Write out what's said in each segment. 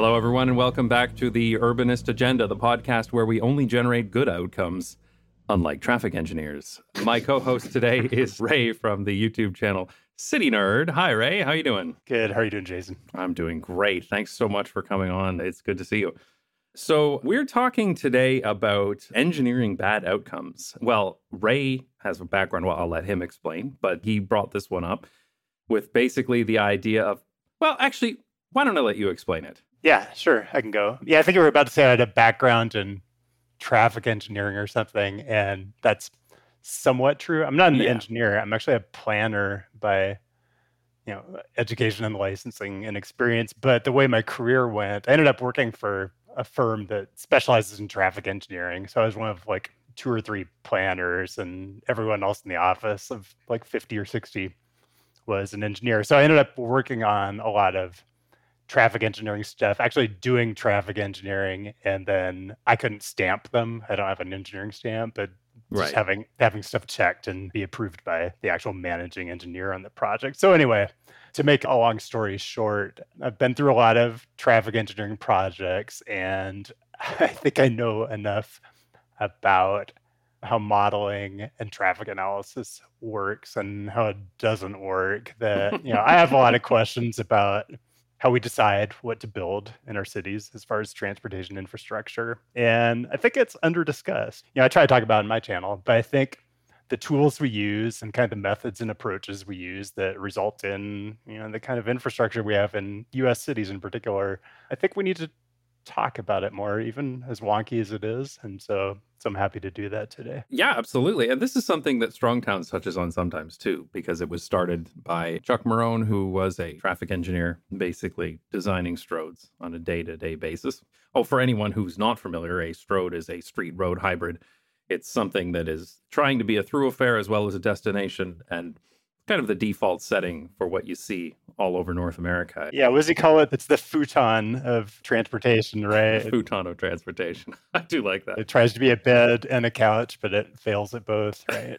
Hello, everyone, and welcome back to the Urbanist Agenda, the podcast where we only generate good outcomes, unlike traffic engineers. My co-host today is Ray from the YouTube channel CityNerd. Hi, Ray. How are you doing? Good. How are you doing, Jason? I'm doing great. Thanks so much for coming on. It's good to see you. So, we're talking today about engineering bad outcomes. Well, Ray has a background. Well, I'll let him explain, but he brought this one up with basically the idea of, well, actually, why don't I let you explain it? Yeah, sure. I can go. Yeah, I think you were about to say I had a background in traffic engineering or something, and that's somewhat true. I'm not an yeah. engineer. I'm actually a planner by you know education and licensing and experience. But the way my career went, I ended up working for a firm that specializes in traffic engineering. So I was one of like two or three planners, and everyone else in the office of like 50 or 60 was an engineer. So I ended up working on a lot of traffic engineering stuff, actually doing traffic engineering, and then I couldn't stamp them. I don't have an engineering stamp, but just right. having having stuff checked and be approved by the actual managing engineer on the project. So anyway, to make a long story short, I've been through a lot of traffic engineering projects, and I think I know enough about how modeling and traffic analysis works and how it doesn't work that you know I have a lot of questions about how we decide what to build in our cities as far as transportation infrastructure. And I think it's under discussed. You know, I try to talk about in my channel, but I think the tools we use and kind of the methods and approaches we use that result in, you know, the kind of infrastructure we have in US cities in particular, I think we need to talk about it more, even as wonky as it is. And so, so I'm happy to do that today. Yeah, absolutely. And this is something that Strong Towns touches on sometimes too, because it was started by Chuck Marohn, who was a traffic engineer, basically designing stroads on a day to day basis. Oh, for anyone who's not familiar, a stroad is a street road hybrid. It's something that is trying to be a thoroughfare as well as a destination. And kind of the default setting for what you see all over North America. Yeah, what does he call it? It's the futon of transportation, right? futon of transportation. I do like that. It tries to be a bed and a couch, but it fails at both, right?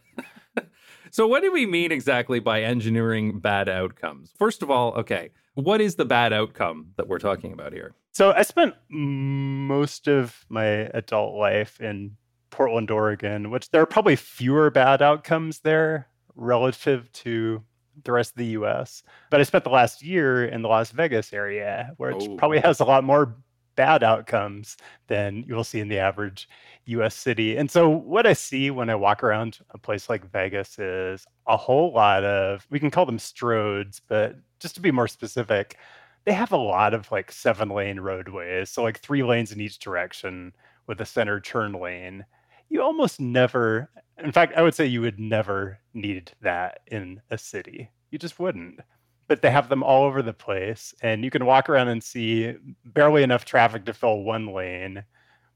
so, what do we mean exactly by engineering bad outcomes? First of all, okay, what is the bad outcome that we're talking about here? So, I spent most of my adult life in Portland, Oregon, which there are probably fewer bad outcomes there relative to the rest of the US. But I spent the last year in the Las Vegas area, where it oh. probably has a lot more bad outcomes than you will see in the average US city. And so, what I see when I walk around a place like Vegas is a whole lot of, we can call them stroads, but just to be more specific, they have a lot of like seven lane roadways. So, like three lanes in each direction with a center turn lane. You almost never in fact, I would say you would never need that in a city. You just wouldn't. But they have them all over the place, and you can walk around and see barely enough traffic to fill one lane.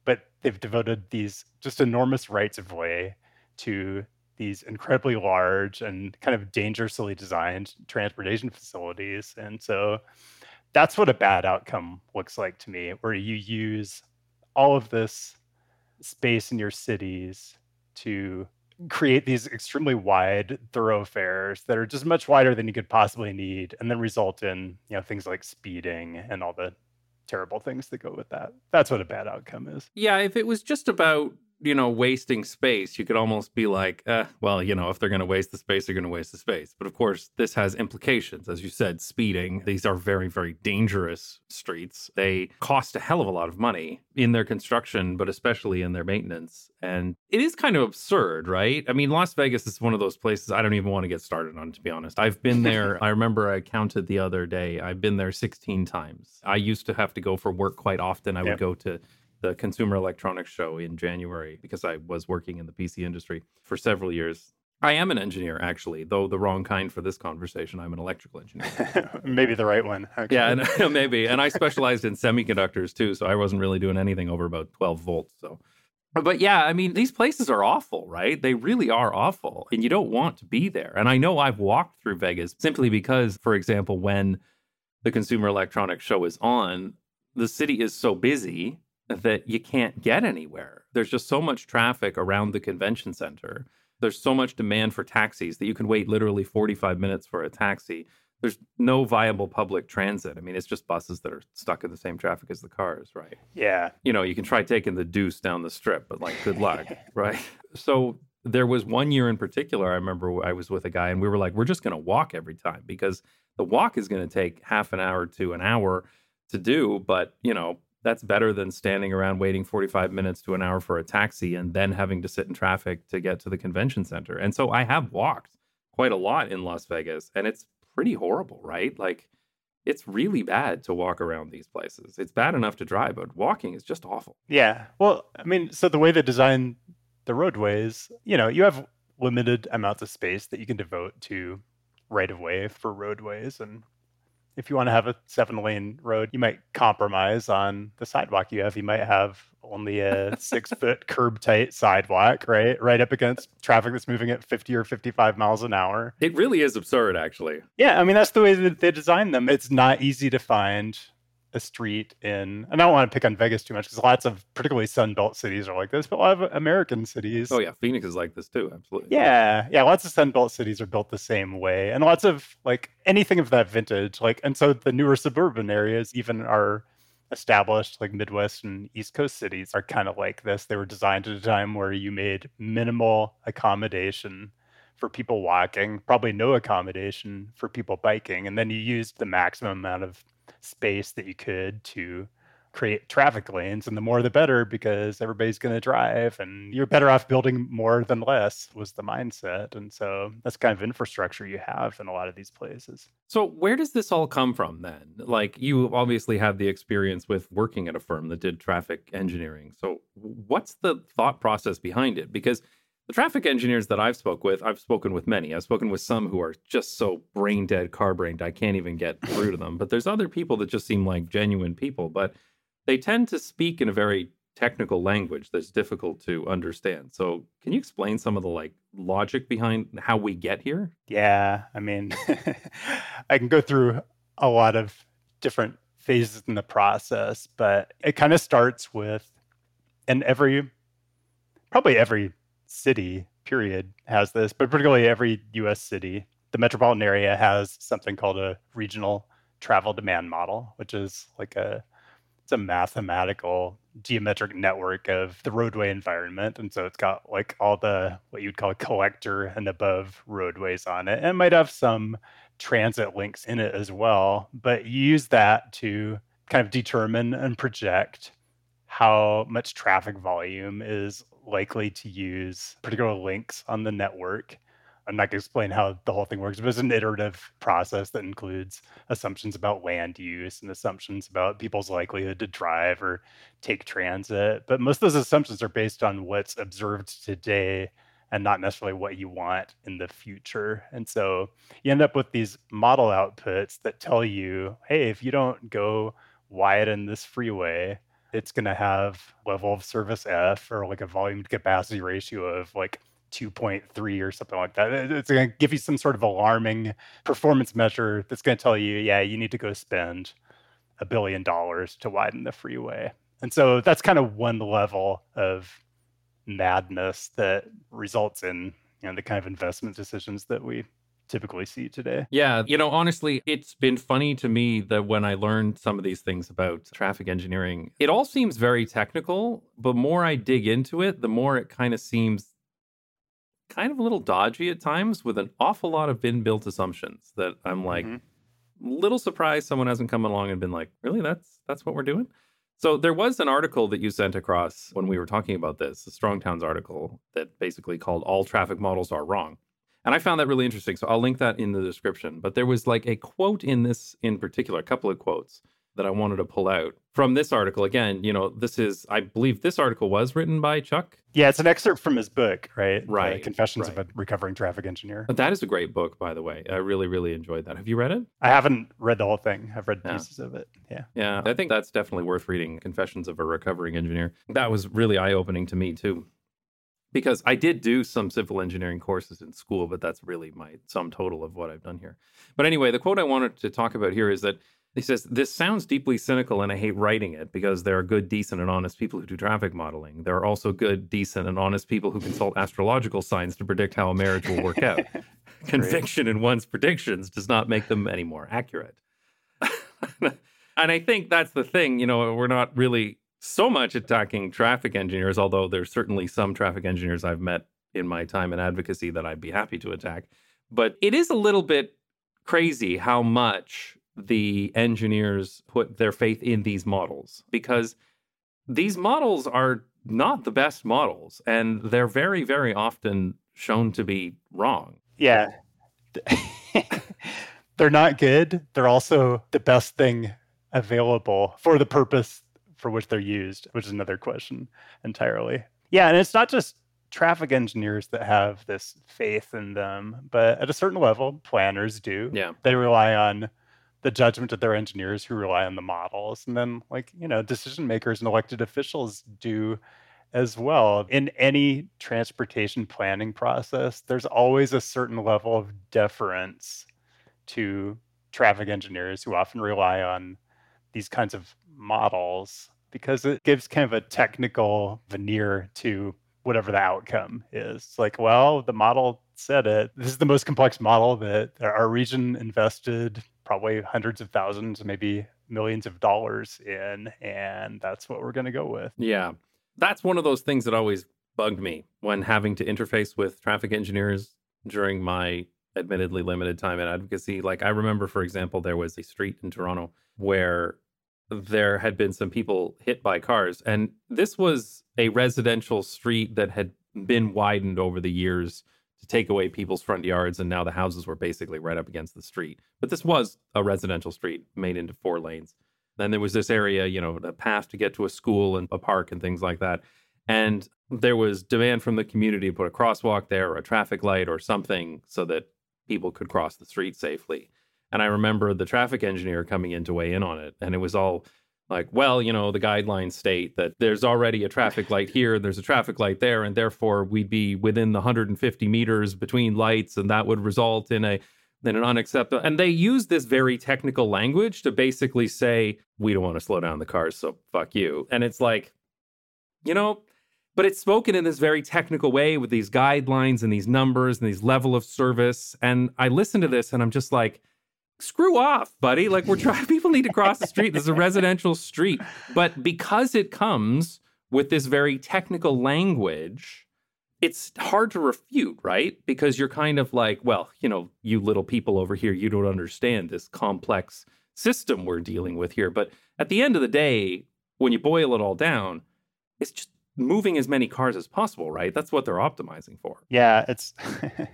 But they've devoted these just enormous rights of way to these incredibly large and kind of dangerously designed transportation facilities. And so that's what a bad outcome looks like to me, where you use all of this space in your cities to create these extremely wide thoroughfares that are just much wider than you could possibly need and then result in you know things like speeding and all the terrible things that go with that. That's what a bad outcome is. Yeah if it was just about you know, wasting space, you could almost be like, eh, well, you know, if they're going to waste the space, they're going to waste the space. But of course, this has implications. As you said, speeding, these are very, very dangerous streets. They cost a hell of a lot of money in their construction, but especially in their maintenance. And it is kind of absurd, right? I mean, Las Vegas is one of those places I don't even want to get started on, to be honest. I've been there. I remember I counted the other day, I've been there 16 times. I used to have to go for work quite often. I yep. would go to the Consumer Electronics Show in January because I was working in the PC industry for several years. I am an engineer, actually, though the wrong kind for this conversation. I'm an electrical engineer. maybe the right one. Actually. Yeah, and, maybe. And I specialized in semiconductors too, so I wasn't really doing anything over about 12 volts. So, but yeah, I mean, these places are awful, right? They really are awful, and you don't want to be there. And I know I've walked through Vegas simply because, for example, when the Consumer Electronics Show is on, the city is so busy that you can't get anywhere. There's just so much traffic around the convention center. There's so much demand for taxis that you can wait literally 45 minutes for a taxi. there's no viable public transit. I mean, it's just buses that are stuck in the same traffic as the cars, right? Yeah. You know, you can try taking the deuce down the strip, but like, good luck, right? So there was one year in particular, I remember I was with a guy and we were like, we're just going to walk every time because the walk is going to take half an hour to an hour to do. But, you know, that's better than standing around waiting 45 minutes to an hour for a taxi and then having to sit in traffic to get to the convention center. And so I have walked quite a lot in Las Vegas and it's pretty horrible, right? Like it's really bad to walk around these places. It's bad enough to drive, but walking is just awful. Yeah. Well, I mean, so the way they design the roadways, you know, you have limited amounts of space that you can devote to right of way for roadways and if you want to have a seven lane road, you might compromise on the sidewalk you have. You might have only a six foot curb tight sidewalk, right? Right up against traffic that's moving at 50 or 55 miles an hour. It really is absurd, actually. Yeah. I mean, that's the way that they design them. It's not easy to find a street in, and I don't want to pick on Vegas too much because lots of particularly Sunbelt cities are like this, but a lot of American cities. Oh yeah, Phoenix is like this too, absolutely. Yeah, yeah, lots of Sunbelt cities are built the same way, and lots of like anything of that vintage, like, and so the newer suburban areas even are established like Midwest and East Coast cities are kind of like this. They were designed at a time where you made minimal accommodation for people walking, probably no accommodation for people biking, and then you used the maximum amount of space that you could to create traffic lanes and the more the better because everybody's going to drive and you're better off building more than less was the mindset and so that's kind of infrastructure you have in a lot of these places. So where does this all come from then? Like you obviously have the experience with working at a firm that did traffic engineering so what's the thought process behind it? Because the traffic engineers that I've spoke with, I've spoken with many. I've spoken with some who are just so brain dead, car brained, I can't even get through to them. But there's other people that just seem like genuine people, but they tend to speak in a very technical language that's difficult to understand. So, can you explain some of the like logic behind how we get here? Yeah, I mean, I can go through a lot of different phases in the process, but it kind of starts with and every probably every city, period, has this, but particularly every US city, the metropolitan area has something called a regional travel demand model, which is like a it's a mathematical geometric network of the roadway environment. And so it's got like all the what you'd call collector and above roadways on it. And it might have some transit links in it as well. But you use that to kind of determine and project how much traffic volume is likely to use particular links on the network. I'm not going to explain how the whole thing works, but it's an iterative process that includes assumptions about land use and assumptions about people's likelihood to drive or take transit. But most of those assumptions are based on what's observed today and not necessarily what you want in the future. And so you end up with these model outputs that tell you, hey, if you don't go widen this freeway, it's going to have level of service F or like a volume to capacity ratio of like 2.3 or something like that. It's going to give you some sort of alarming performance measure that's going to tell you, yeah, you need to go spend a billion dollars to widen the freeway. And so that's kind of one level of madness that results in you know the kind of investment decisions that we typically see today. Yeah, you know, honestly, it's been funny to me that when I learned some of these things about traffic engineering, it all seems very technical, but more I dig into it, the more it kind of seems kind of a little dodgy at times with an awful lot of bin built assumptions that I'm like mm-hmm. little surprised someone hasn't come along and been like, "Really? That's that's what we're doing?" So there was an article that you sent across when we were talking about this, a Strong Towns article that basically called all traffic models are wrong. And I found that really interesting. So I'll link that in the description. But there was like a quote in this in particular, a couple of quotes that I wanted to pull out from this article. Again, you know, this is, I believe this article was written by Chuck. Yeah, it's an excerpt from his book, right? Right. Confessions right. of a Recovering Traffic Engineer. But that is a great book, by the way. I really, really enjoyed that. Have you read it? I haven't read the whole thing. I've read yeah. pieces of it. Yeah. Yeah. I think that's definitely worth reading Confessions of a Recovering Engineer. That was really eye opening to me, too because I did do some civil engineering courses in school, but that's really my sum total of what I've done here. But anyway, the quote I wanted to talk about here is that he says, This sounds deeply cynical and I hate writing it because there are good, decent, and honest people who do traffic modeling. There are also good, decent, and honest people who consult astrological signs to predict how a marriage will work out. conviction in one's predictions does not make them any more accurate. and I think that's the thing, you know, we're not really so much attacking traffic engineers, although there's certainly some traffic engineers I've met in my time in advocacy that I'd be happy to attack. But it is a little bit crazy how much the engineers put their faith in these models because these models are not the best models and they're very, very often shown to be wrong. Yeah. they're not good. They're also the best thing available for the purpose for which they're used, which is another question entirely. Yeah, and it's not just traffic engineers that have this faith in them, but at a certain level, planners do. Yeah. They rely on the judgment of their engineers who rely on the models. And then, like, you know, decision makers and elected officials do as well. In any transportation planning process, there's always a certain level of deference to traffic engineers who often rely on these kinds of models because it gives kind of a technical veneer to whatever the outcome is. It's like, well, the model said it. This is the most complex model that our region invested probably hundreds of thousands, maybe millions of dollars in, and that's what we're going to go with. Yeah. That's one of those things that always bugged me when having to interface with traffic engineers during my admittedly limited time in advocacy. Like, I remember, for example, there was a street in Toronto where there had been some people hit by cars. And this was a residential street that had been widened over the years to take away people's front yards. And now the houses were basically right up against the street. But this was a residential street made into four lanes. Then there was this area, you know, a path to get to a school and a park and things like that. And there was demand from the community to put a crosswalk there or a traffic light or something so that people could cross the street safely. And I remember the traffic engineer coming in to weigh in on it. And it was all like, well, you know, the guidelines state that there's already a traffic light here, there's a traffic light there, and therefore we'd be within the 150 meters between lights, and that would result in a in an unacceptable. And they use this very technical language to basically say, we don't want to slow down the cars, so fuck you. And it's like, you know, but it's spoken in this very technical way with these guidelines and these numbers and these level of service. And I listen to this and I'm just like, screw off, buddy. Like we're trying, people need to cross the street. This is a residential street. But because it comes with this very technical language, it's hard to refute, right? Because you're kind of like, well, you know, you little people over here, you don't understand this complex system we're dealing with here. But at the end of the day, when you boil it all down, it's just moving as many cars as possible, right? That's what they're optimizing for. Yeah, it's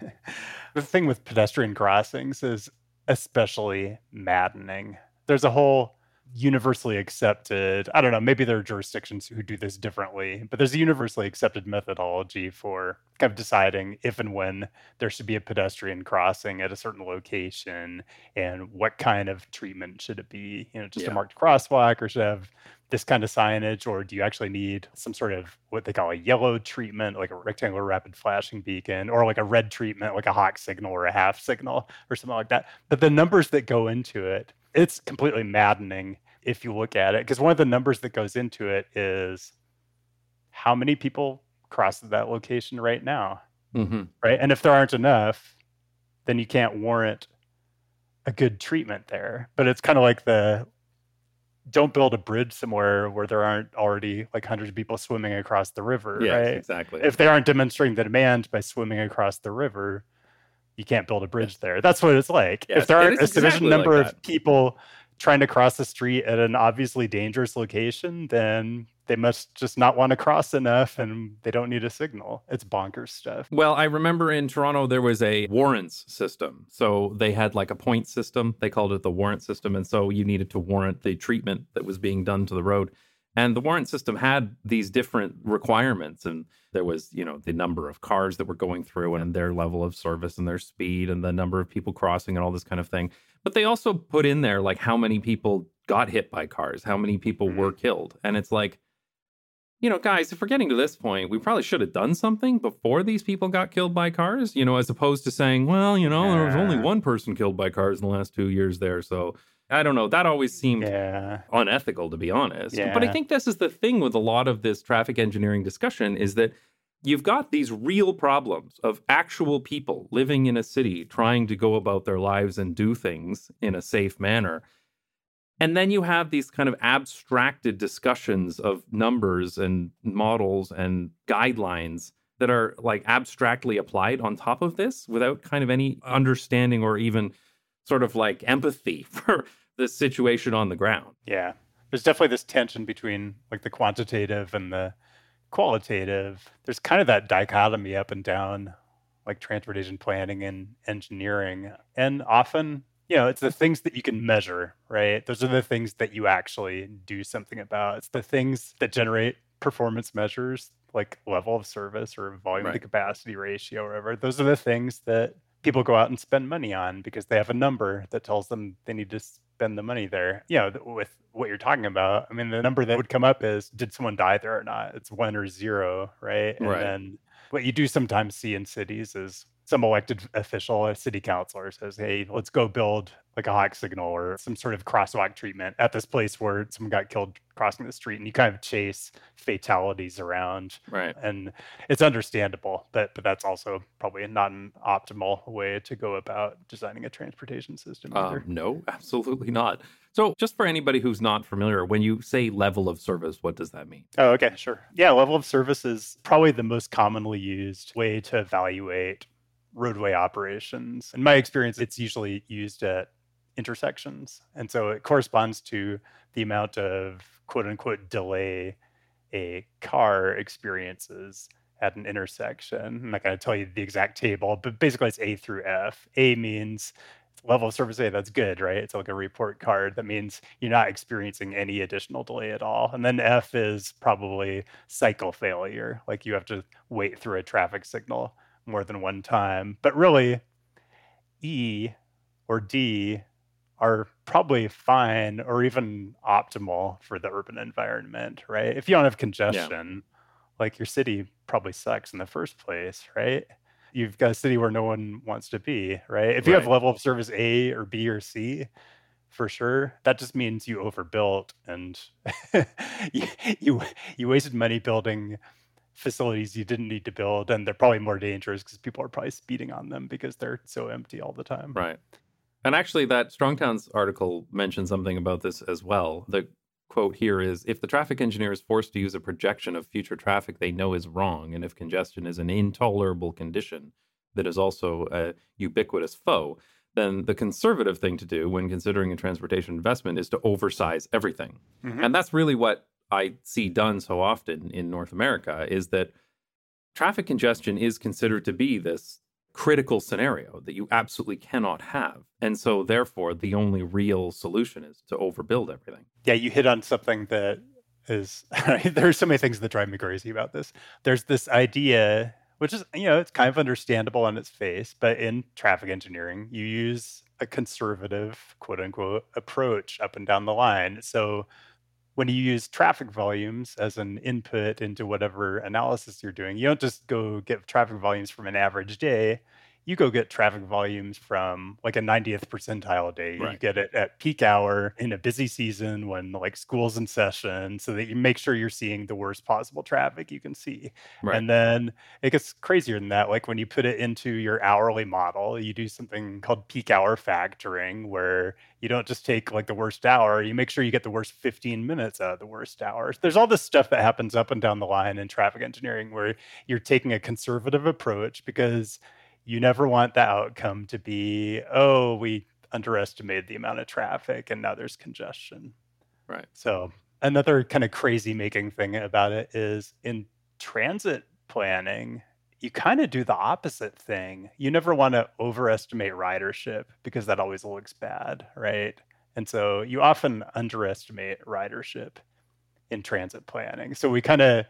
the thing with pedestrian crossings is especially maddening. There's a whole universally accepted, I don't know, maybe there are jurisdictions who do this differently, but there's a universally accepted methodology for kind of deciding if and when there should be a pedestrian crossing at a certain location and what kind of treatment should it be, you know, just yeah. a marked crosswalk or should have this kind of signage, or do you actually need some sort of what they call a yellow treatment, like a rectangular rapid flashing beacon, or like a red treatment, like a hawk signal or a half signal or something like that? But the numbers that go into it, it's completely maddening if you look at it, because one of the numbers that goes into it is how many people cross that location right now, mm-hmm. right? And if there aren't enough, then you can't warrant a good treatment there. But it's kind of like the don't build a bridge somewhere where there aren't already like hundreds of people swimming across the river, yes, right? Exactly. If they aren't demonstrating the demand by swimming across the river, you can't build a bridge there. That's what it's like. Yes, if there aren't a exactly sufficient number like of people trying to cross the street at an obviously dangerous location, then they must just not want to cross enough and they don't need a signal. It's bonkers stuff. Well, I remember in Toronto there was a warrants system. So they had like a point system. They called it the warrant system. And so you needed to warrant the treatment that was being done to the road. And the warrant system had these different requirements. And there was, you know, the number of cars that were going through and their level of service and their speed and the number of people crossing and all this kind of thing. But they also put in there like how many people got hit by cars, how many people mm-hmm. were killed. And it's like, you know, guys, if we're getting to this point, we probably should have done something before these people got killed by cars, you know, as opposed to saying, well, you know, yeah. there was only one person killed by cars in the last two years there. So I don't know. That always seemed yeah. unethical, to be honest. Yeah. But I think this is the thing with a lot of this traffic engineering discussion is that you've got these real problems of actual people living in a city trying to go about their lives and do things in a safe manner. And then you have these kind of abstracted discussions of numbers and models and guidelines that are like abstractly applied on top of this without kind of any understanding or even sort of like empathy for the situation on the ground. Yeah. There's definitely this tension between like the quantitative and the qualitative. There's kind of that dichotomy up and down, like transportation planning and engineering. And often, you know, it's the things that you can measure, right? Those are the things that you actually do something about. It's the things that generate performance measures like level of service or volume right. to capacity ratio or whatever. Those are the things that people go out and spend money on because they have a number that tells them they need to spend the money there. You know, with what you're talking about, I mean, the number that would come up is did someone die there or not? It's one or zero, right? And right. then what you do sometimes see in cities is some elected official, a city councilor says, hey, let's go build like a hawk signal or some sort of crosswalk treatment at this place where someone got killed crossing the street and you kind of chase fatalities around right. and it's understandable but but that's also probably not an optimal way to go about designing a transportation system um, no absolutely not. So just for anybody who's not familiar when you say level of service what does that mean? Oh okay sure. Yeah level of service is probably the most commonly used way to evaluate roadway operations in my experience it's usually used at intersections. And so it corresponds to the amount of quote unquote delay a car experiences at an intersection. I'm not going to tell you the exact table, but basically it's A through F. A means level of service A, that's good, right? It's like a report card. That means you're not experiencing any additional delay at all. And then F is probably cycle failure, like you have to wait through a traffic signal more than one time. But really, E or D are probably fine or even optimal for the urban environment, right? If you don't have congestion, yeah. like your city probably sucks in the first place, right? You've got a city where no one wants to be, right? If you right. have level of service A or B or C, for sure, that just means you overbuilt and you, you you wasted money building facilities you didn't need to build and they're probably more dangerous because people are probably speeding on them because they're so empty all the time. Right. And actually, that Strong Towns article mentioned something about this as well. The quote here is If the traffic engineer is forced to use a projection of future traffic they know is wrong, and if congestion is an intolerable condition that is also a ubiquitous foe, then the conservative thing to do when considering a transportation investment is to oversize everything. Mm-hmm. And that's really what I see done so often in North America is that traffic congestion is considered to be this critical scenario that you absolutely cannot have. And so, therefore, the only real solution is to overbuild everything. Yeah, you hit on something that is, there's so many things that drive me crazy about this. There's this idea, which is, you know, it's kind of understandable on its face, but in traffic engineering, you use a conservative, quote unquote, approach up and down the line. So, when you use traffic volumes as an input into whatever analysis you're doing, you don't just go get traffic volumes from an average day you go get traffic volumes from like a 90th percentile day. Right. You get it at peak hour in a busy season when like school's in session so that you make sure you're seeing the worst possible traffic you can see. Right. And then it gets crazier than that. Like when you put it into your hourly model, you do something called peak hour factoring where you don't just take like the worst hour, you make sure you get the worst 15 minutes out of the worst hours. There's all this stuff that happens up and down the line in traffic engineering where you're taking a conservative approach because you never want the outcome to be, oh, we underestimated the amount of traffic and now there's congestion. Right. So, another kind of crazy making thing about it is in transit planning, you kind of do the opposite thing. You never want to overestimate ridership because that always looks bad, right? And so you often underestimate ridership in transit planning. So we kind of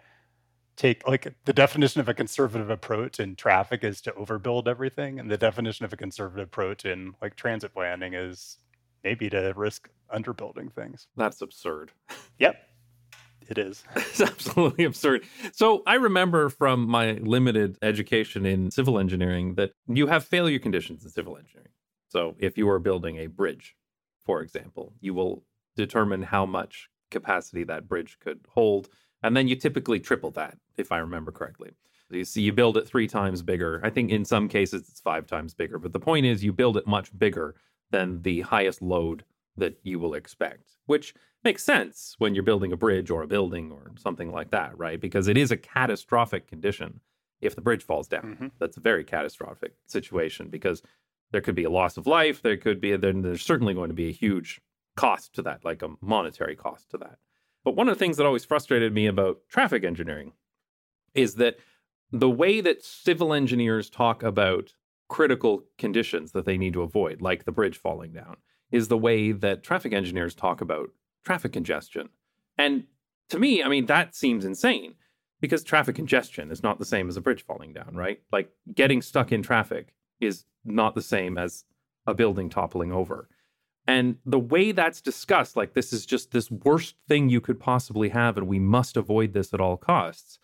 take like the definition of a conservative approach in traffic is to overbuild everything and the definition of a conservative approach in like transit planning is maybe to risk underbuilding things. That's absurd. Yep. It is. It's absolutely absurd. So i remember from my limited education in civil engineering that you have failure conditions in civil engineering. So if you are building a bridge for example you will determine how much capacity that bridge could hold and then you typically triple that, if I remember correctly. You see, you build it three times bigger. I think in some cases it's five times bigger, but the point is you build it much bigger than the highest load that you will expect, which makes sense when you're building a bridge or a building or something like that, right? Because it is a catastrophic condition if the bridge falls down. Mm-hmm. That's a very catastrophic situation because there could be a loss of life. There could be, then there's certainly going to be a huge cost to that, like a monetary cost to that. But one of the things that always frustrated me about traffic engineering is that the way that civil engineers talk about critical conditions that they need to avoid, like the bridge falling down, is the way that traffic engineers talk about traffic congestion. And to me, I mean, that seems insane because traffic congestion is not the same as a bridge falling down, right? Like getting stuck in traffic is not the same as a building toppling over. And the way that's discussed, like this is just this worst thing you could possibly have, and we must avoid this at all costs,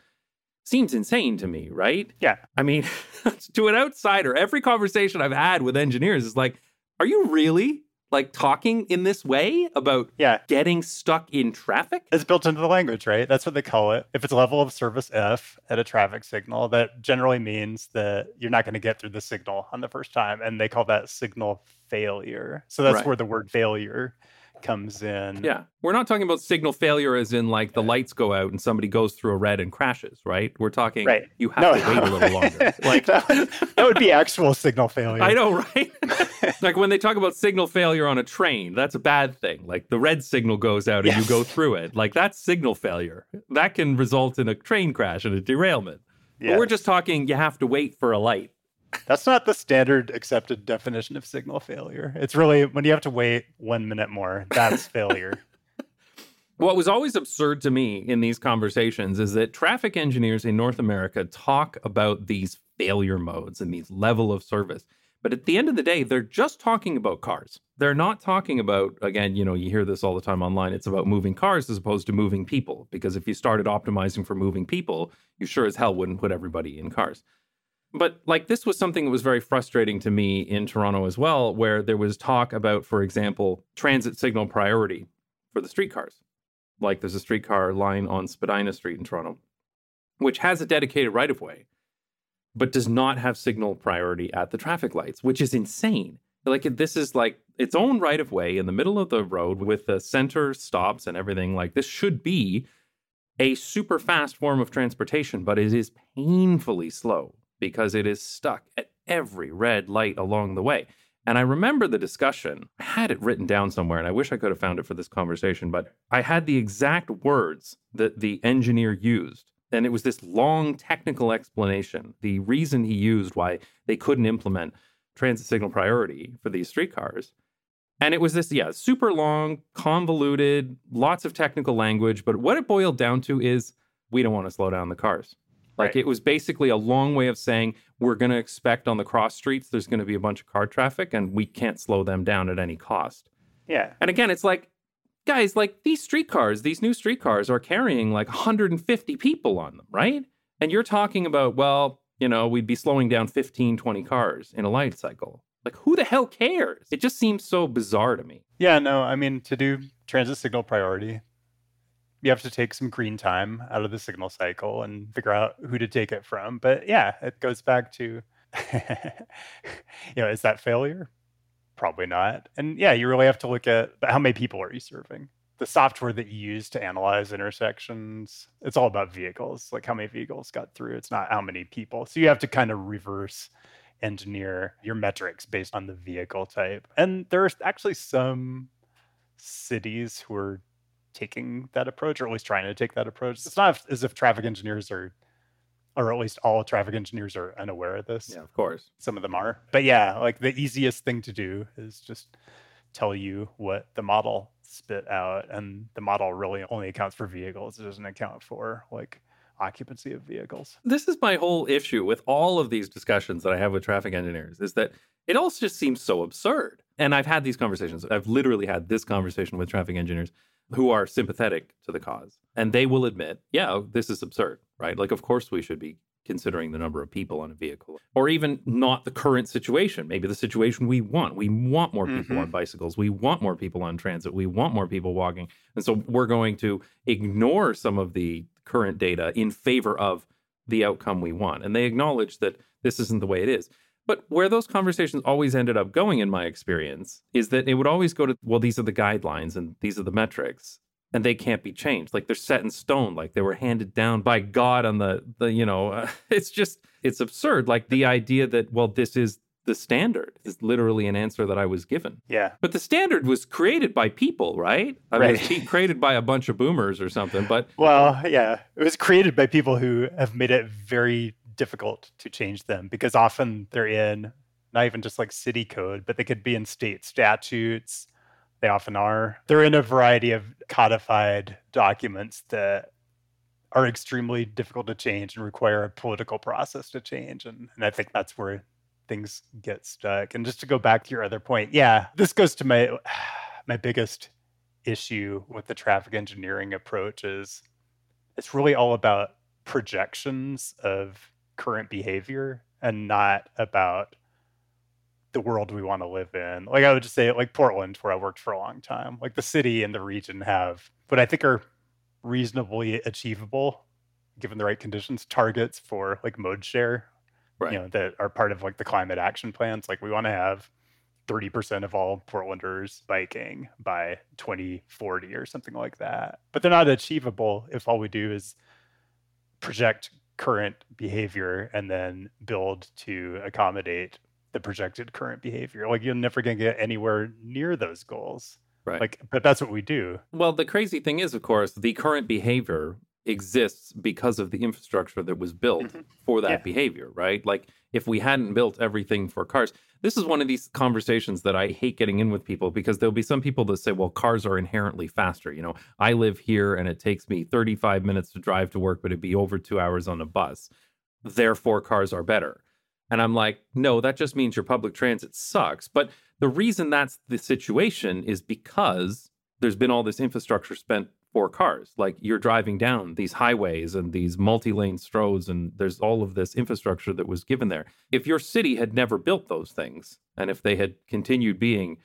seems insane to me, right? Yeah. I mean, to an outsider, every conversation I've had with engineers is like, are you really like talking in this way about yeah. getting stuck in traffic? It's built into the language, right? That's what they call it. If it's level of service F at a traffic signal, that generally means that you're not going to get through the signal on the first time. And they call that signal failure. So that's right. where the word failure comes in. Yeah. We're not talking about signal failure as in like the lights go out and somebody goes through a red and crashes, right? We're talking right. you have no, to wait a little longer. Like that, would, that would be actual signal failure. I know, right? like when they talk about signal failure on a train, that's a bad thing. Like the red signal goes out and yes. you go through it. Like that's signal failure. That can result in a train crash and a derailment. Yes. But we're just talking you have to wait for a light. That's not the standard accepted definition of signal failure. It's really when you have to wait one minute more, that's failure. What was always absurd to me in these conversations is that traffic engineers in North America talk about these failure modes and these level of service. But at the end of the day, they're just talking about cars. They're not talking about, again, you know, you hear this all the time online. It's about moving cars as opposed to moving people. Because if you started optimizing for moving people, you sure as hell wouldn't put everybody in cars. But like this was something that was very frustrating to me in Toronto as well, where there was talk about, for example, transit signal priority for the streetcars. Like there's a streetcar line on Spadina Street in Toronto, which has a dedicated right of way, but does not have signal priority at the traffic lights, which is insane. Like this is like its own right of way in the middle of the road with the center stops and everything. Like this should be a super fast form of transportation, but it is painfully slow because it is stuck at every red light along the way. And I remember the discussion. I had it written down somewhere, and I wish I could have found it for this conversation, but I had the exact words that the engineer used. And it was this long technical explanation. The reason he used why they couldn't implement transit signal priority for these streetcars. And it was this, yeah, super long, convoluted, lots of technical language. But what it boiled down to is we don't want to slow down the cars. Like right. it was basically a long way of saying we're going to expect on the cross streets there's going to be a bunch of car traffic and we can't slow them down at any cost. Yeah. And again, it's like guys, like these streetcars, these new streetcars are carrying like 150 people on them, right? And you're talking about, well, you know, we'd be slowing down 15, 20 cars in a light cycle. Like, who the hell cares? It just seems so bizarre to me. Yeah, no, I mean, to do transit signal priority, you have to take some green time out of the signal cycle and figure out who to take it from. But yeah, it goes back to, you know, is that failure? Probably not. And yeah, you really have to look at how many people are you serving? The software that you use to analyze intersections, it's all about vehicles, like how many vehicles got through. It's not how many people. So you have to kind of reverse engineer your metrics based on the vehicle type. And there are actually some cities who are taking that approach, or at least trying to take that approach. It's not as if traffic engineers are, or at least all traffic engineers are unaware of this. Yeah, of course. Some of them are. But yeah, like the easiest thing to do is just tell you what the model spit out. And the model really only accounts for vehicles, it doesn't account for like occupancy of vehicles. This is my whole issue with all of these discussions that I have with traffic engineers is that it all just seems so absurd. And I've had these conversations. I've literally had this conversation with traffic engineers who are sympathetic to the cause. And they will admit, yeah, this is absurd, right? Like, of course, we should be considering the number of people on a vehicle, or even not the current situation, maybe the situation we want. We want more people mm-hmm. on bicycles. We want more people on transit. We want more people walking. And so we're going to ignore some of the current data in favor of the outcome we want. And they acknowledge that this isn't the way it is. But where those conversations always ended up going, in my experience, is that it would always go to, well, these are the guidelines and these are the metrics and they can't be changed. Like they're set in stone, like they were handed down by God on the, the you know, uh, it's just, it's absurd. Like the idea that, well, this is the standard is literally an answer that I was given. Yeah. But the standard was created by people, right? I right. mean, it was created by a bunch of boomers or something. But well, yeah, it was created by people who have made it very difficult to change them because often they're in not even just like city code, but they could be in state statutes. They often are. They're in a variety of codified documents that are extremely difficult to change and require a political process to change. And, and I think that's where things get stuck. And just to go back to your other point, yeah, this goes to my my biggest issue with the traffic engineering approach is it's really all about projections of current behavior and not about the world we want to live in. Like I would just say like Portland where I worked for a long time. Like the city and the region have but I think are reasonably achievable given the right conditions targets for like mode share right. you know that are part of like the climate action plans like we want to have 30% of all portlanders biking by 2040 or something like that but they're not achievable if all we do is project current behavior and then build to accommodate the projected current behavior like you're never going to get anywhere near those goals Right. Like, but that's what we do. Well, the crazy thing is, of course, the current behavior exists because of the infrastructure that was built mm-hmm. for that yeah. behavior, right? Like if we hadn't built everything for cars, this is one of these conversations that I hate getting in with people because there'll be some people that say, well, cars are inherently faster. You know, I live here and it takes me 35 minutes to drive to work, but it'd be over two hours on a bus. Therefore, cars are better. And I'm like, no, that just means your public transit sucks. But the reason that's the situation is because there's been all this infrastructure spent for cars. Like you're driving down these highways and these multi lane roads, and there's all of this infrastructure that was given there. If your city had never built those things, and if they had continued being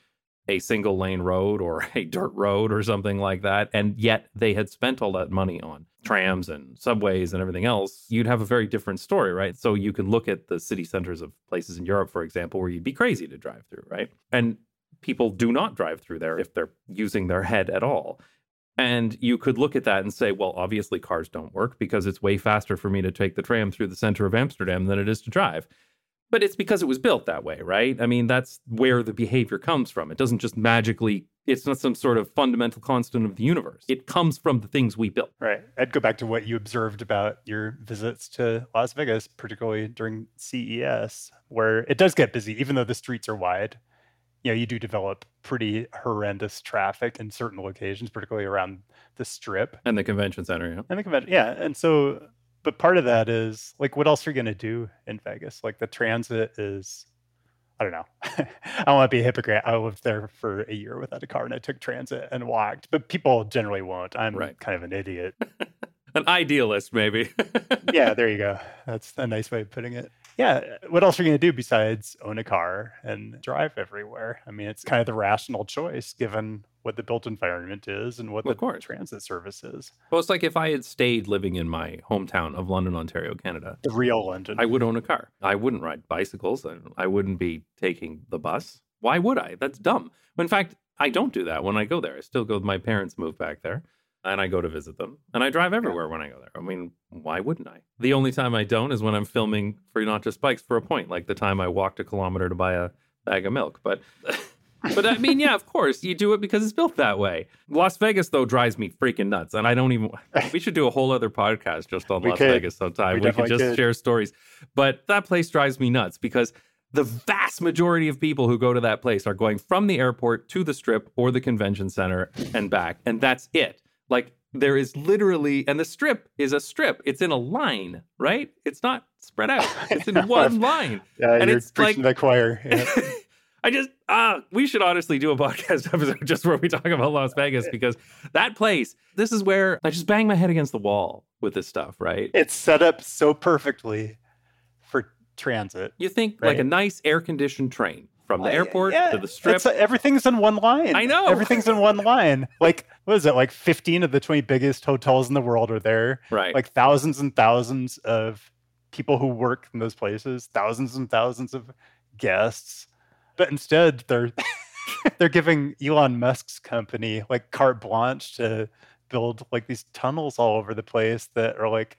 a single lane road or a dirt road or something like that, and yet they had spent all that money on trams and subways and everything else, you'd have a very different story, right? So you can look at the city centers of places in Europe, for example, where you'd be crazy to drive through, right? And people do not drive through there if they're using their head at all. And you could look at that and say, well, obviously cars don't work because it's way faster for me to take the tram through the center of Amsterdam than it is to drive. But it's because it was built that way, right? I mean, that's where the behavior comes from. It doesn't just magically, it's not some sort of fundamental constant of the universe. It comes from the things we built. Right. I'd go back to what you observed about your visits to Las Vegas, particularly during CES, where it does get busy, even though the streets are wide. You know, you do develop pretty horrendous traffic in certain locations, particularly around the strip and the convention center. Yeah. And the convention, yeah. And so but part of that is like, what else are you going to do in Vegas? Like the transit is, I don't know. I don't want to be a hypocrite. I lived there for a year without a car and I took transit and walked, but people generally won't. I'm right. kind of an idiot. an idealist, maybe. yeah, there you go. That's a nice way of putting it yeah, uh, what else are you going to do besides own a car and drive everywhere? I mean, it's kind of the rational choice given what the built environment is and what well, the transit service is. Well, it's like if I had stayed living in my hometown of London, Ontario, Canada, the real London, I would own a car. I wouldn't ride bicycles. and I wouldn't be taking the bus. Why would I? That's dumb. In fact, I don't do that when I go there. I still go. My parents moved back there and I go to visit them. And I drive everywhere when I go there. I mean, why wouldn't I? The only time I don't is when I'm filming for not just bikes for a point, like the time I walked a kilometer to buy a bag of milk. But but I mean, yeah, of course, you do it because it's built that way. Las Vegas though drives me freaking nuts, and I don't even. We should do a whole other podcast just on Las could. Vegas sometime. We, we could just could. share stories. But that place drives me nuts because the vast majority of people who go to that place are going from the airport to the strip or the convention center and back, and that's it. Like there is literally, and the strip is a strip. It's in a line, right? It's not spread out. It's in one line. Yeah, and it's like, the choir. Yeah. I just ah, we should honestly do a podcast episode just where we talk about Las Vegas because that place, this is where I just bang my head against the wall with this stuff, right? It's set up so perfectly for transit. You think right? like a nice air conditioned train from the airport yeah, to the strip. everything's in one line. I know. Everything's in one line. Like, what is it? Like 15 of the 20 biggest hotels in the world are there. Right. Like thousands and thousands of people who work in those places, thousands and thousands of guests. But instead, they're they're giving Elon Musk's company like carte blanche to build like these tunnels all over the place that are like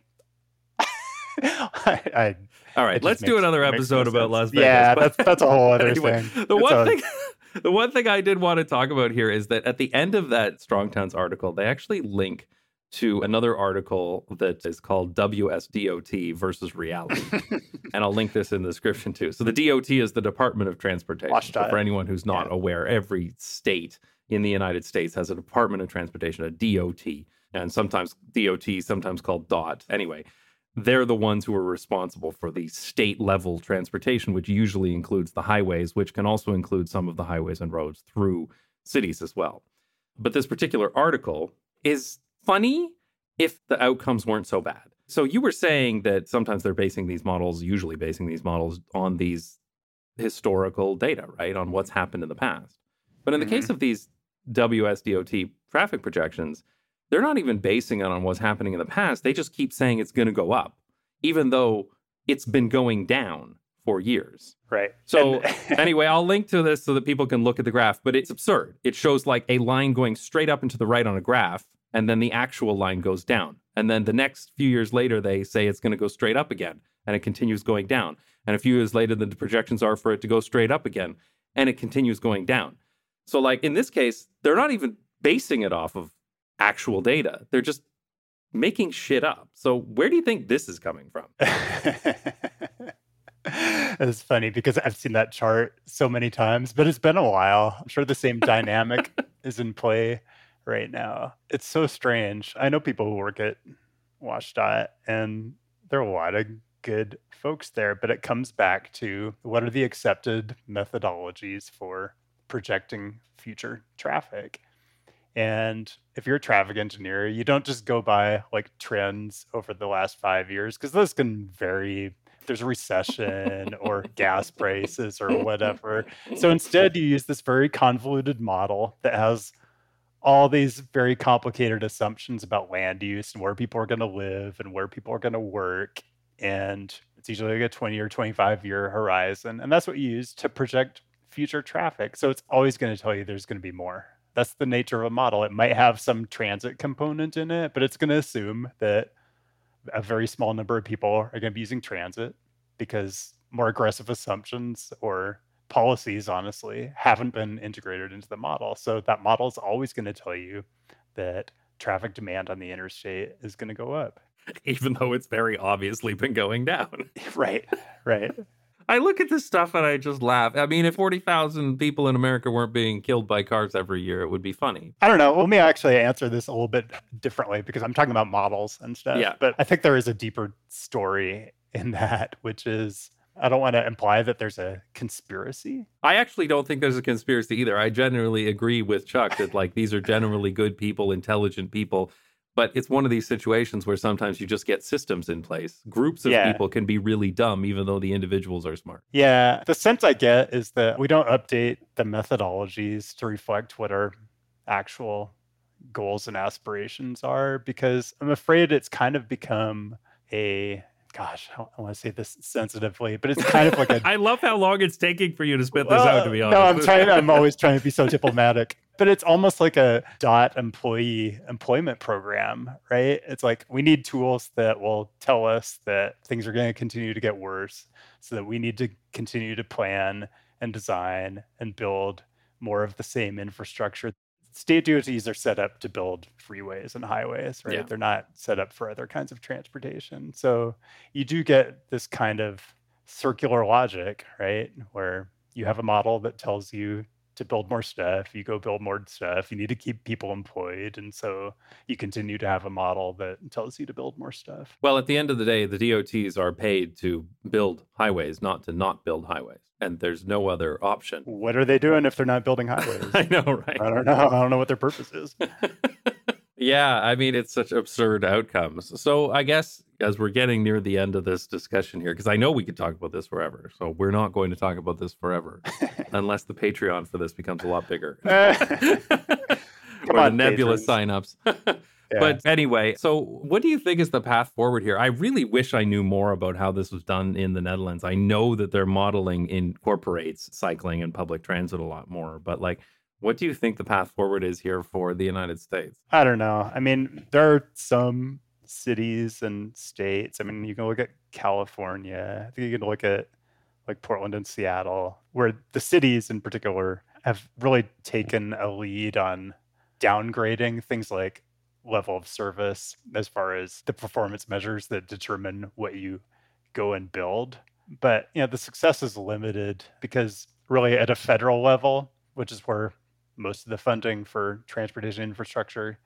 I, I, all right, let's makes, do another episode about Las Vegas. Yeah, that's that's a whole other anyway, thing. The it's one a... thing the one thing I did want to talk about here is that at the end of that Strong Towns article, they actually link to another article that is called WSDOT versus reality. and I'll link this in the description too. So the DOT is the Department of Transportation. So for anyone who's not yeah. aware, every state in the United States has a Department of Transportation, a DOT, and sometimes DOT, sometimes called DOT. Anyway, they're the ones who are responsible for the state level transportation, which usually includes the highways, which can also include some of the highways and roads through cities as well. But this particular article is funny if the outcomes weren't so bad. So you were saying that sometimes they're basing these models, usually basing these models on these historical data, right? On what's happened in the past. But in the mm-hmm. case of these WSDOT traffic projections, they're not even basing it on what's happening in the past. They just keep saying it's going to go up, even though it's been going down for years. Right. So, anyway, I'll link to this so that people can look at the graph, but it's absurd. It shows like a line going straight up and to the right on a graph and then the actual line goes down. And then the next few years later, they say it's going to go straight up again, and it continues going down. And a few years later, the projections are for it to go straight up again, and it continues going down. So, like in this case, they're not even basing it off of actual data; they're just making shit up. So, where do you think this is coming from? it's funny because I've seen that chart so many times, but it's been a while. I'm sure the same dynamic is in play right now. It's so strange. I know people who work at WashDOT, and there are a lot of good folks there, but it comes back to what are the accepted methodologies for projecting future traffic? And if you're a traffic engineer, you don't just go by like trends over the last five years because those can vary. There's a recession or gas prices or whatever. So instead, you use this very convoluted model that has all these very complicated assumptions about land use and where people are going to live and where people are going to work. And it's usually like a 20 or 25 year horizon. And that's what you use to project future traffic. So it's always going to tell you there's going to be more. That's the nature of a model. It might have some transit component in it, but it's going to assume that a very small number of people are going to be using transit because more aggressive assumptions or policies, honestly, haven't been integrated into the model. So that model is always going to tell you that traffic demand on the interstate is going to go up. Even though it's very obviously been going down. right, right. I look at this stuff and I just laugh. I mean, if 40,000 people in America weren't being killed by cars every year, it would be funny. I don't know. Let me actually answer this a little bit differently because I'm talking about models and stuff. Yeah. But I think there is a deeper story in that, which is I don't want to imply that there's a conspiracy. I actually don't think there's a conspiracy either. I generally agree with Chuck that like these are generally good people, intelligent people, but it's one of these situations where sometimes you just get systems in place. Groups of yeah. people can be really dumb even though the individuals are smart. Yeah, the sense I get is that we don't update the methodologies to reflect what our actual goals and aspirations are because I'm afraid it's kind of become a gosh, I want to say this sensitively, but it's kind of like a. I love how long it's taking for you to spit this well, out. To be honest, no, I'm trying. I'm always trying to be so diplomatic, but it's almost like a dot employee employment program, right? It's like we need tools that will tell us that things are going to continue to get worse, so that we need to continue to plan and design and build more of the same infrastructure state DOTs are set up to build freeways and highways, right? Yeah. They're not set up for other kinds of transportation. So you do get this kind of circular logic, right? Where you have a model that tells you to build more stuff, you go build more stuff, you need to keep people employed. And so you continue to have a model that tells you to build more stuff. Well, at the end of the day, the DOTs are paid to build highways, not to not build highways and there's no other option. What are they doing if they're not building highways? I know, right? I don't know. I don't know what their purpose is. Yeah, I mean, it's such absurd outcomes. So I guess as we're getting near the end of this discussion here, because I know we could talk about this forever. So we're not going to talk about this forever unless the Patreon for this becomes a lot bigger. Come or on, the Nebula signups. Yeah. But anyway, so what do you think is the path forward here? I really wish I knew more about how this was done in the Netherlands. I know that their modeling incorporates cycling and public transit a lot more, but like, what do you think the path forward is here for the United States? I don't know. I mean, there are some cities and states. I mean, you can look at California. I think you can look at like Portland and Seattle, where the cities in particular have really taken a lead on downgrading things like level of service as far as the performance measures that determine what you go and build. But you know, the success is limited because really at a federal level, which is where most of the funding for transportation infrastructure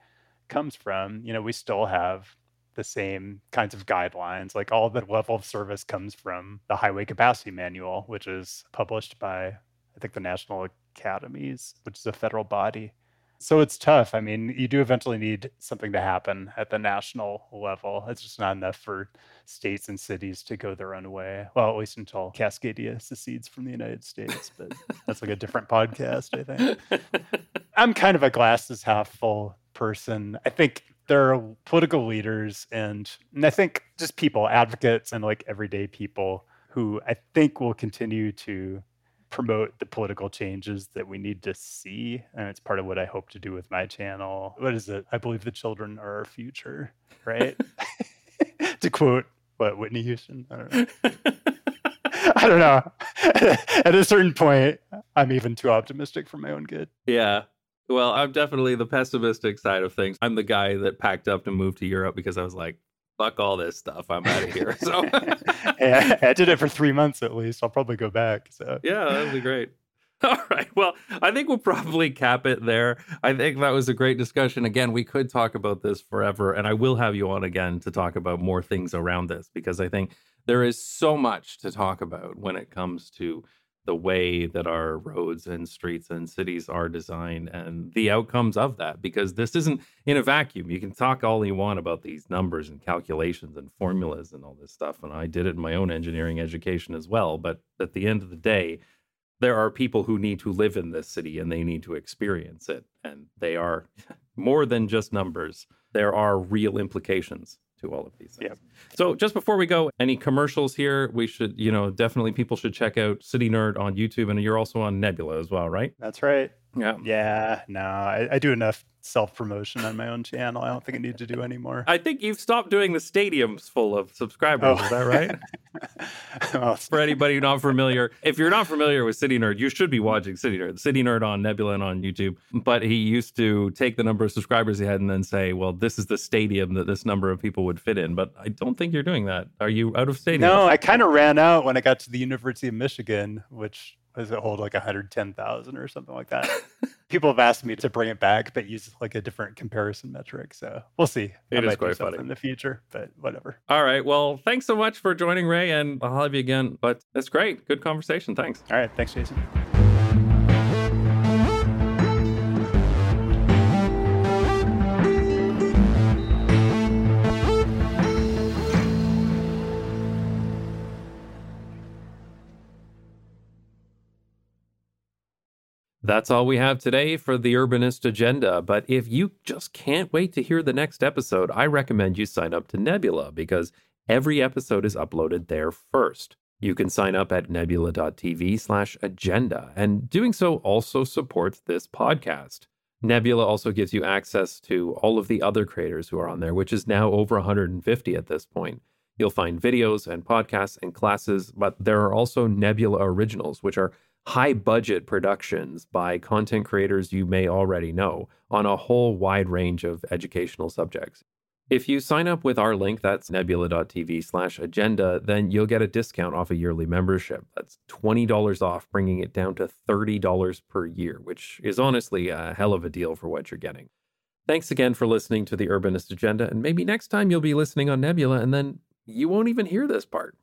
comes from, you know, we still have the same kinds of guidelines. Like all the level of service comes from the Highway Capacity Manual, which is published by, I think, the National Academies, which is a federal body. So it's tough. I mean, you do eventually need something to happen at the national level. It's just not enough for states and cities to go their own way. Well, at least until Cascadia secedes from the United States, but that's like a different podcast, I think. I'm kind of a glasses half full person. I think there are political leaders and, and I think just people, advocates, and like everyday people who I think will continue to promote the political changes that we need to see. And it's part of what I hope to do with my channel. What is it? I believe the children are our future, right? to quote what Whitney Houston. I don't know. I don't know. At a certain point, I'm even too optimistic for my own good. Yeah. Well, I'm definitely the pessimistic side of things. I'm the guy that packed up to move to Europe because I was like, fuck all this stuff. I'm out of here. So, yeah, I did it for three months at least. I'll probably go back. So, yeah, that would be great. All right. Well, I think we'll probably cap it there. I think that was a great discussion. Again, we could talk about this forever, and I will have you on again to talk about more things around this because I think there is so much to talk about when it comes to the way that our roads and streets and cities are designed and the outcomes of that because this isn't in a vacuum. You can talk all you want about these numbers and calculations and formulas and all this stuff and i did it in my own engineering education as well but at the end of the day there are people who need to live in this city and they need to experience it and they are more than just numbers. There are real implications to all of these things. Yep. So just before we go, any commercials here? We should, you know, definitely people should check out CityNerd on YouTube, and you're also on Nebula as well, right? That's right. Yeah. Yeah, no, I, I do enough self promotion on my own channel. I don't think I need to do any more. I think you've stopped doing the stadiums full of subscribers. Oh. Is that right? well, For anybody not familiar, if you're not familiar with CityNerd, you should be watching CityNerd. City Nerd on Nebula and on YouTube. But he used to take the number of subscribers he had and then say, well, this is the stadium that this number of people would fit in. But I don't think you're doing that. Are you out of stadium? no, I kind of ran out when I got to the University of Michigan, which does it hold like 110,000 or something like that. People have asked me to bring it back, but use like a different comparison metric. So we'll see. It I is quite funny. in the future, but whatever. All right. Well, thanks so much for joining, Ray, and I'll have you again. But that's great. Good conversation. Thanks. All right. Thanks, Jason. That's all we have today for the Urbanist Agenda. But if you just can't wait to hear the next episode, I recommend you sign up to Nebula because every episode is uploaded there first. You can sign up at nebula.tv slash agenda, and doing so also supports this podcast. Nebula also gives you access to all of the other creators who are on there, which is now over 150 at this point. You'll find videos and podcasts and classes, but there are also Nebula Originals, which are high budget productions by content creators you may already know on a whole wide range of educational subjects. If you sign up with our link, that's nebula.tv slash agenda, then you'll get a discount off a yearly membership. That's $20 off, bringing it down to $30 per year, which is honestly a hell of a deal for what you're getting. Thanks again for listening to the Urbanist Agenda, and maybe next time you'll be listening on Nebula and then you won't even hear this part.